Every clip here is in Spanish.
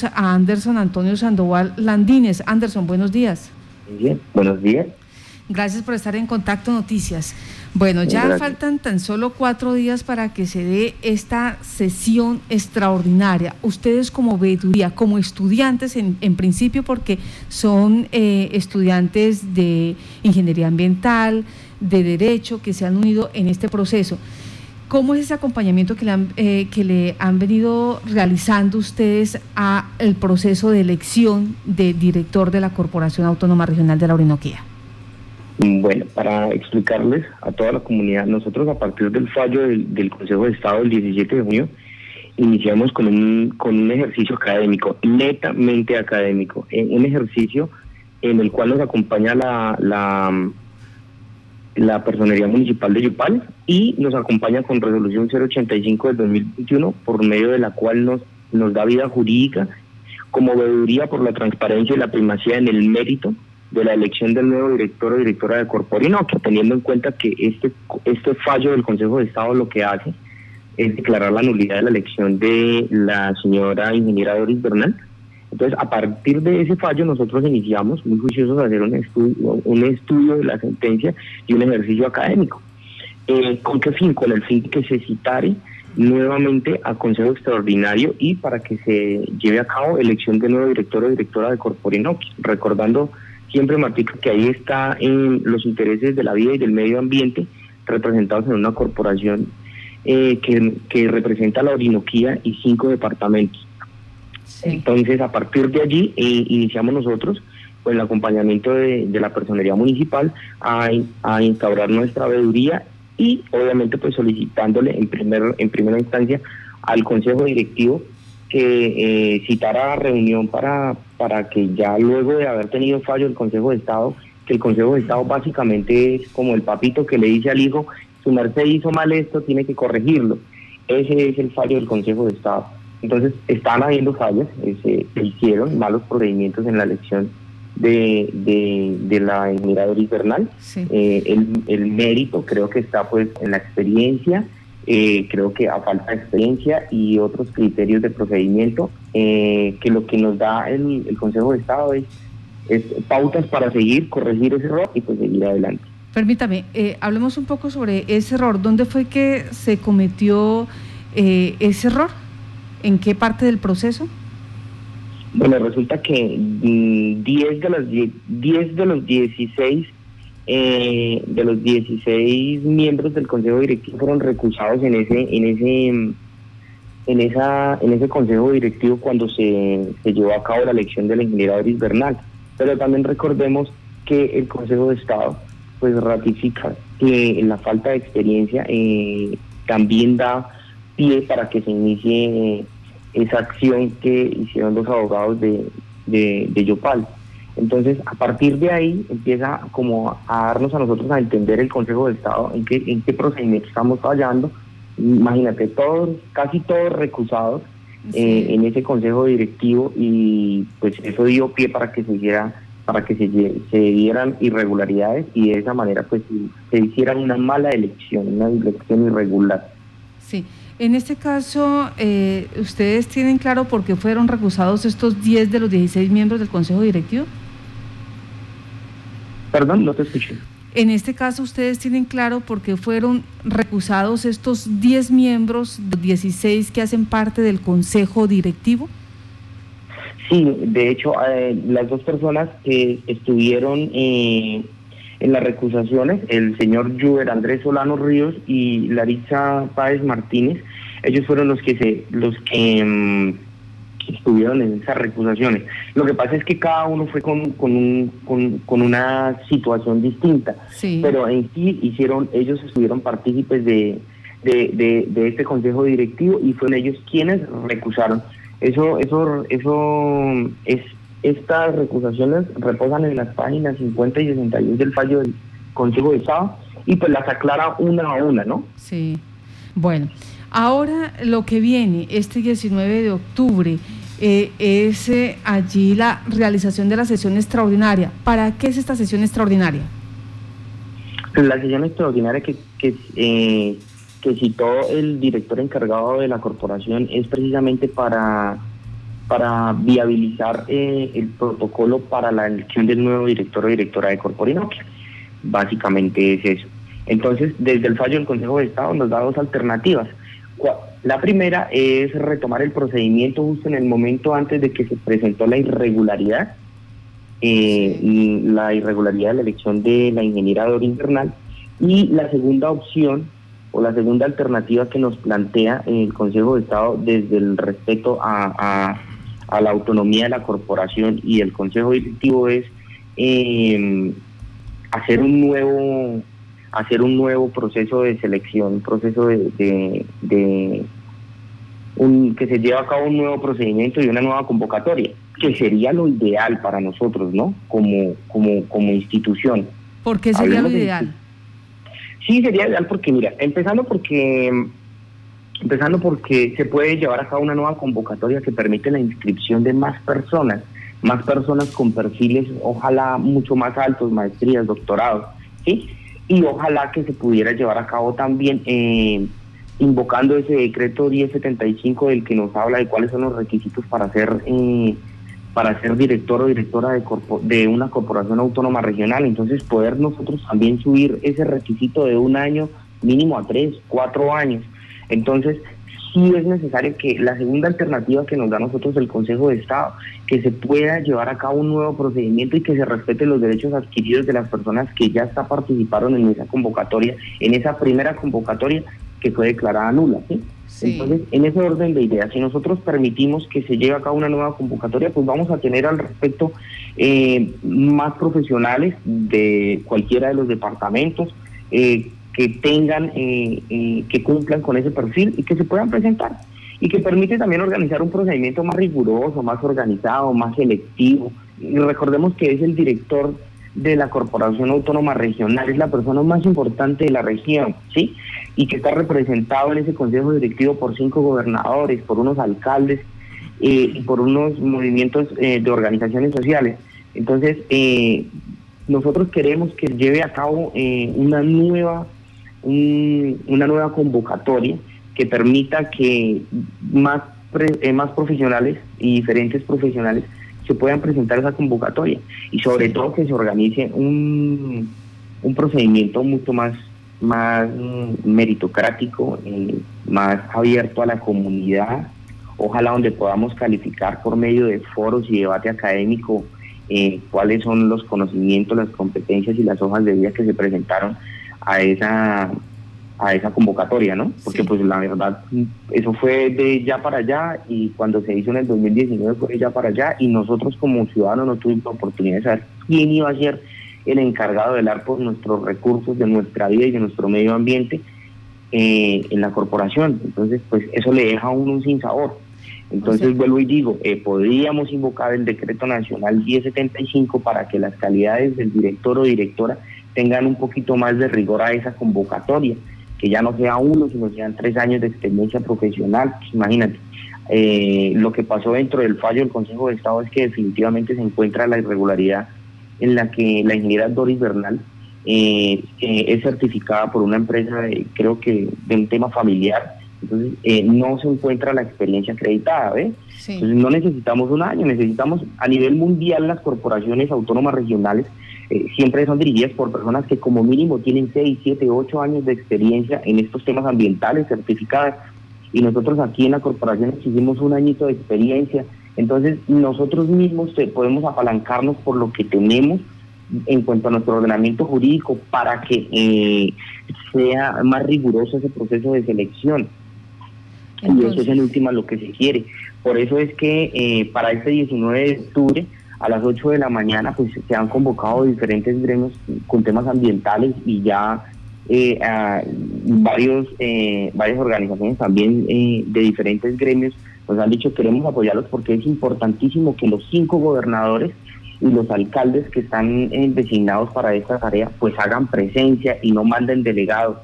tenemos a Anderson Antonio Sandoval Landines. Anderson, buenos días. Bien, buenos días. Gracias por estar en Contacto Noticias. Bueno, ya faltan tan solo cuatro días para que se dé esta sesión extraordinaria. Ustedes como veeduría, como estudiantes en, principio, porque son eh, estudiantes de ingeniería ambiental, de derecho, que se han unido en este proceso. ¿Cómo es ese acompañamiento que le han, eh, que le han venido realizando ustedes a el proceso de elección de director de la Corporación Autónoma Regional de la Orinoquía? Bueno, para explicarles a toda la comunidad, nosotros a partir del fallo del, Consejo de Estado el 17 de junio, iniciamos con un, con un ejercicio académico, netamente académico, un ejercicio en el cual nos acompaña la, la, la Personería Municipal de Yupal y nos acompaña con resolución 085 del 2021, por medio de la cual nos, nos da vida jurídica como veeduría por la transparencia y la primacía en el mérito de la elección del nuevo director o directora de Corporino, teniendo en cuenta que este, este fallo del Consejo de Estado lo que hace es declarar la nulidad de la elección de la señora ingeniera Doris Bernal. Entonces, a partir de ese fallo, nosotros iniciamos muy juiciosos a hacer un estudio, un estudio de la sentencia y un ejercicio académico. Eh, ¿Con qué fin? Con el fin que se citare nuevamente a Consejo Extraordinario y para que se lleve a cabo elección de nuevo director o directora de Corporinox, recordando siempre Martica que ahí está en los intereses de la vida y del medio ambiente representados en una corporación eh, que, representa la Orinoquía y cinco departamentos. Entonces, a partir de allí, eh, iniciamos nosotros con el acompañamiento de, la personería municipal a, a, instaurar nuestra veeduría y obviamente pues solicitándole en, primer, en primera instancia al Consejo Directivo que eh, citara reunión para, para que ya luego de haber tenido fallo el Consejo de Estado, que el Consejo de Estado básicamente es como el papito que le dice al hijo, su merced hizo mal esto, tiene que corregirlo. Ese es el fallo del Consejo de Estado. Entonces, están habiendo fallas, se, hicieron malos procedimientos en la elección de, de, la admiradora invernal. Eh, el, el mérito creo que está pues en la experiencia, eh, creo que a falta de experiencia y otros criterios de procedimiento, eh, que lo que nos da el, Consejo de Estado es, pautas para seguir, corregir ese error y pues seguir adelante. Permítame, eh, hablemos un poco sobre ese error. ¿Dónde fue que se cometió ese error? ¿En qué parte del proceso? Bueno, resulta que 10 mm, de los 10 de los 16 eh, de los 16 miembros del consejo directivo fueron recusados en ese en ese en esa en ese consejo directivo cuando se, llevó a cabo la elección de la ingeniera Doris Bernal pero también recordemos que el consejo de estado pues ratifica que la falta de experiencia eh, también da pie para que se inicie esa acción que hicieron los abogados de, de, de Yopal. Entonces, a partir de ahí empieza como a darnos a nosotros a entender el Consejo de Estado en qué, en qué procedimiento estamos fallando. Imagínate, todos, casi todos recusados eh, en ese Consejo Directivo y pues eso dio pie para que se hiciera para que se, se dieran irregularidades y de esa manera pues se hiciera una mala elección, una elección irregular. Sí, en este caso, eh, ¿ustedes tienen claro por qué fueron recusados estos 10 de los 16 miembros del Consejo Directivo? Perdón, no te escuché. En este caso, ¿ustedes tienen claro por qué fueron recusados estos 10 miembros, 16 que hacen parte del Consejo Directivo? Sí, de hecho, eh, las dos personas que estuvieron eh, en las recusaciones, el señor Juber Andrés Solano Ríos y Larissa Páez Martínez, ellos fueron los que se, los que mm, estuvieron en esas recusaciones. Lo que pasa es que cada uno fue con, con, un, con, una situación distinta, pero en sí hicieron, ellos estuvieron partícipes de, de, de, este consejo directivo y fueron ellos quienes recusaron. Eso, eso, eso es, estas recusaciones reposan en las páginas 50 y 61 del fallo del Consejo de Estado y pues las aclara una a una, ¿no? Sí. Bueno, ahora lo que viene, este 19 de octubre, eh, es eh, allí la realización de la sesión extraordinaria. ¿Para qué es esta sesión extraordinaria? La sesión extraordinaria que, que, eh, que citó el director encargado de la corporación es precisamente para, para viabilizar eh, el protocolo para la elección del nuevo director o directora de Corporinoquia. Básicamente es eso. Entonces, desde el fallo del Consejo de Estado nos da dos alternativas. La primera es retomar el procedimiento justo en el momento antes de que se presentó la irregularidad, eh, la irregularidad de la elección de la ingeniera Dora Invernal. Y la segunda opción o la segunda alternativa que nos plantea el Consejo de Estado desde el respeto a, la autonomía de la corporación y el Consejo Directivo es eh, hacer un nuevo hacer un nuevo proceso de selección, un proceso de, de, un, que se lleva a cabo un nuevo procedimiento y una nueva convocatoria, que sería lo ideal para nosotros, ¿no? Como, como, como institución. ¿Por qué sería lo ideal? sí, sería ideal porque, mira, empezando porque empezando porque se puede llevar a cabo una nueva convocatoria que permite la inscripción de más personas, más personas con perfiles, ojalá mucho más altos, maestrías, doctorados, ¿sí? y ojalá que se pudiera llevar a cabo también eh, invocando ese decreto 1075 del que nos habla de cuáles son los requisitos para ser eh, para ser director o directora de, de una corporación autónoma regional. Entonces poder nosotros también subir ese requisito de un año mínimo a tres, cuatro años. Entonces sí es necesario que la segunda alternativa que nos da a nosotros el Consejo de Estado, que se pueda llevar a cabo un nuevo procedimiento y que se respeten los derechos adquiridos de las personas que ya está participaron en esa convocatoria, en esa primera convocatoria que fue declarada nula. ¿sí? Entonces, en ese orden de ideas, si nosotros permitimos que se lleve a cabo una nueva convocatoria, pues vamos a tener al respecto eh, más profesionales de cualquiera de los departamentos, eh, que tengan, eh, eh, que cumplan con ese perfil y que se puedan presentar. Y que permite también organizar un procedimiento más riguroso, más organizado, más selectivo. Y recordemos que es el director de la Corporación Autónoma Regional, es la persona más importante de la región, ¿sí? Y que está representado en ese consejo directivo por cinco gobernadores, por unos alcaldes eh, y por unos movimientos de organizaciones sociales. Entonces, nosotros queremos que lleve a cabo una nueva una nueva convocatoria que permita que más, eh, más profesionales y diferentes profesionales se puedan presentar esa convocatoria y sobre todo que se organice un, un procedimiento mucho más, más meritocrático, eh, más abierto a la comunidad, ojalá donde podamos calificar por medio de foros y debate académico eh, cuáles son los conocimientos, las competencias y las hojas de vida que se presentaron a esa a esa convocatoria, ¿no? Porque pues la verdad, eso fue de ya para allá y cuando se hizo en el 2019 fue de ya para allá y nosotros como ciudadanos no tuvimos la oportunidad de saber quién iba a ser el encargado de velar por nuestros recursos, de nuestra vida y de nuestro medio ambiente eh, en la corporación. Entonces, pues eso le deja a uno un sinsabor. Entonces, vuelvo y digo, eh, podríamos invocar el decreto nacional 1075 para que las calidades del director o directora tengan un poquito más de rigor a esa convocatoria, que ya no sea uno, sino sean tres años de experiencia profesional. Pues imagínate, eh, lo que pasó dentro del fallo del Consejo de Estado es que definitivamente se encuentra la irregularidad en la que la ingeniera Doris Bernal eh, eh, es certificada por una empresa, de, creo que de un tema familiar, entonces no se encuentra la experiencia acreditada, ¿ves? Entonces no necesitamos un año, necesitamos a nivel mundial las corporaciones autónomas regionales eh, siempre son dirigidas por personas que como mínimo tienen 6, 7, 8 años de experiencia en estos temas ambientales certificadas y nosotros aquí en la corporación exigimos un añito de experiencia. Entonces nosotros mismos podemos apalancarnos por lo que tenemos en cuanto a nuestro ordenamiento jurídico para que eh, sea más riguroso ese proceso de selección. Y eso es en última lo que se quiere. Por eso es que eh, para este 19 de octubre a las 8 de la mañana pues se han convocado diferentes gremios con temas ambientales y ya eh, varios eh, varias organizaciones también eh, de diferentes gremios nos han dicho queremos apoyarlos porque es importantísimo que los cinco gobernadores y los alcaldes que están designados para esta tarea pues hagan presencia y no manden delegados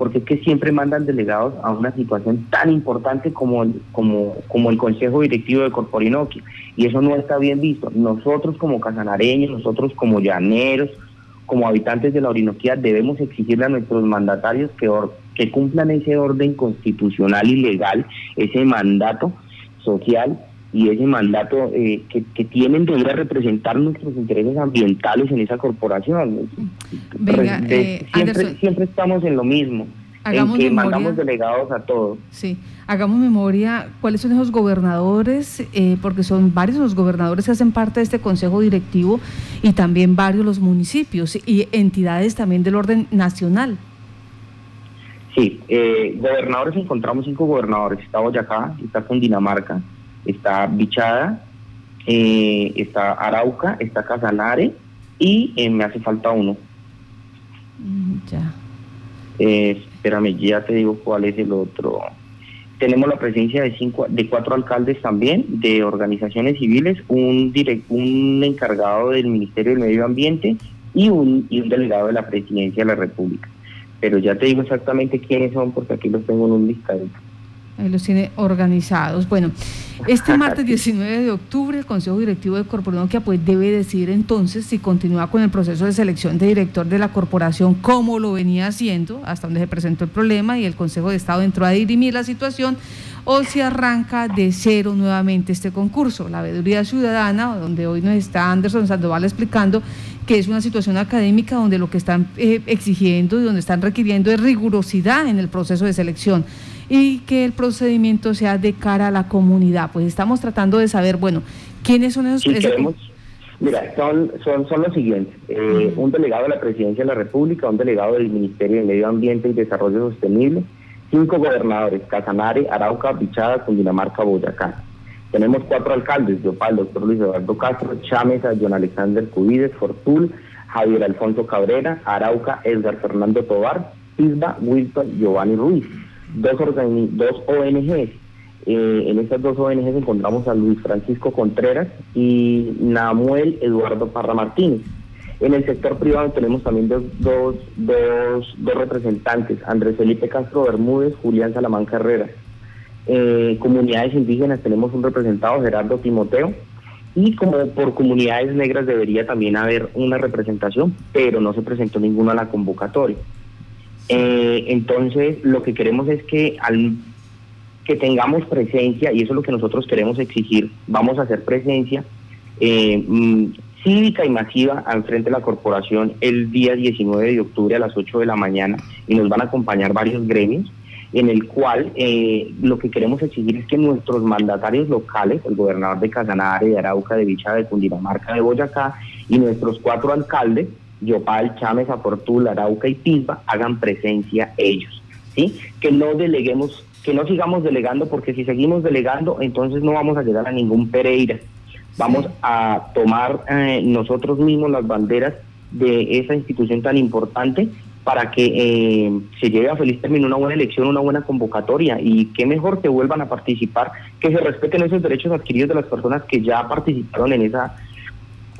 porque es que siempre mandan delegados a una situación tan importante como el, como, como el Consejo Directivo de Corporinoquia, y eso no está bien visto. Nosotros como casanareños, nosotros como llaneros, como habitantes de la Orinoquía, debemos exigirle a nuestros mandatarios que, que cumplan ese orden constitucional y legal, ese mandato social y ese mandato eh, que, tienen de ir a representar nuestros intereses ambientales en esa corporación. Venga, eh, siempre, siempre estamos en lo mismo. en que mandamos delegados a todos. Sí, hagamos memoria, ¿cuáles son esos gobernadores? Eh, porque son varios los gobernadores que hacen parte de este consejo directivo y también varios los municipios y entidades también del orden nacional. Sí, gobernadores encontramos cinco gobernadores, está Boyacá, está Cundinamarca, está Bichada, eh, está Arauca, está Casanare y eh, me hace falta uno. Mm, ya. Eh, espérame, ya te digo cuál es el otro. Tenemos la presencia de cinco, de cuatro alcaldes también, de organizaciones civiles, un un encargado del Ministerio del Medio Ambiente y un, y un delegado de la Presidencia de la República. Pero ya te digo exactamente quiénes son porque aquí los tengo en un listadito. Ahí los tiene organizados. Bueno, este martes 19 de octubre el Consejo Directivo de Corporación pues debe decidir entonces si continúa con el proceso de selección de director de la corporación como lo venía haciendo hasta donde se presentó el problema y el Consejo de Estado entró a dirimir la situación o si arranca de cero nuevamente este concurso. La veeduría ciudadana, donde hoy nos está Anderson Sandoval explicando que es una situación académica donde lo que están eh, exigiendo y donde están requiriendo es rigurosidad en el proceso de selección y que el procedimiento sea de cara a la comunidad. Pues estamos tratando de saber, bueno, quiénes son esos... mira, son, son, son los siguientes. Eh, un delegado de la Presidencia de la República, un delegado del Ministerio de Medio Ambiente y Desarrollo Sostenible, cinco gobernadores, Casanare, Arauca, Bichada, Cundinamarca, Boyacá. Tenemos cuatro alcaldes, Yopal, doctor Luis Eduardo Castro, Chámeza, John Alexander Cubides, Fortul, Javier Alfonso Cabrera, Arauca, Edgar Fernando Tobar, Isba, Wilton, Giovanni Ruiz dos, dos ONGs. Eh, en estas dos ONGs encontramos a Luis Francisco Contreras y Namuel Eduardo Parra Martínez. En el sector privado tenemos también dos, dos, dos, representantes, Andrés Felipe Castro Bermúdez, Julián Salamanca Herrera. Eh, comunidades indígenas tenemos un representado, Gerardo Timoteo, y como por comunidades negras debería también haber una representación, pero no se presentó ninguna a la convocatoria. Eh, entonces, lo que queremos es que al que tengamos presencia, y eso es lo que nosotros queremos exigir, vamos a hacer presencia eh, mm, cívica y masiva al frente de la corporación el día 19 de octubre a las 8 de la mañana y nos van a acompañar varios gremios en el cual eh, lo que queremos exigir es que nuestros mandatarios locales, el gobernador de Casanare, de Arauca, de Bicha, de Cundinamarca, de Boyacá y nuestros cuatro alcaldes Yopal, Chávez, Aportul, Arauca y Pisba hagan presencia ellos, ¿sí? Que no deleguemos, que no sigamos delegando, porque si seguimos delegando, entonces no vamos a llegar a ningún Pereira. Vamos a tomar eh, nosotros mismos las banderas de esa institución tan importante para que eh, se lleve a feliz término una buena elección, una buena convocatoria y qué mejor que vuelvan a participar, que se respeten esos derechos adquiridos de las personas que ya participaron en esa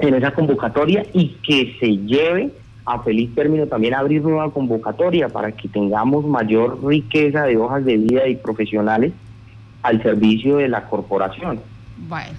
en esa convocatoria y que se lleve a feliz término también abrir nueva convocatoria para que tengamos mayor riqueza de hojas de vida y profesionales al servicio de la corporación. Bueno.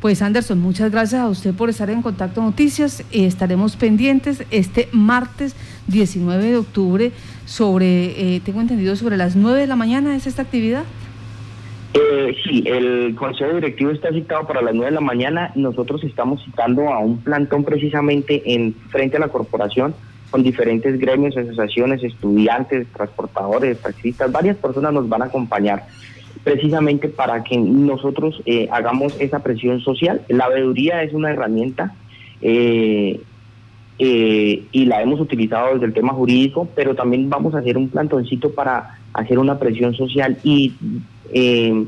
Pues Anderson, muchas gracias a usted por estar en Contacto Noticias. estaremos pendientes este martes 19 de octubre sobre, eh, tengo entendido, sobre las 9 de la mañana es esta actividad. Eh, sí, el Consejo Directivo está citado para las 9 de la mañana. Nosotros estamos citando a un plantón precisamente en frente a la corporación con diferentes gremios, asociaciones, estudiantes, transportadores, taxistas. Varias personas nos van a acompañar precisamente para que nosotros eh, hagamos esa presión social. La veeduría es una herramienta eh, eh, y la hemos utilizado desde el tema jurídico, pero también vamos a hacer un plantoncito para hacer una presión social y eh,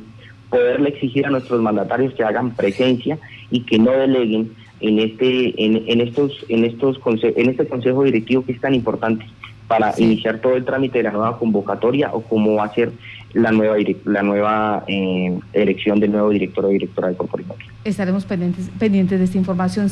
poderle exigir a nuestros mandatarios que hagan presencia y que no deleguen en este en, estos en estos en este consejo directivo que es tan importante para iniciar todo el trámite de la nueva convocatoria o cómo va a ser la nueva la nueva eh, elección del nuevo director o directora de corporación. Estaremos pendientes pendientes de esta información.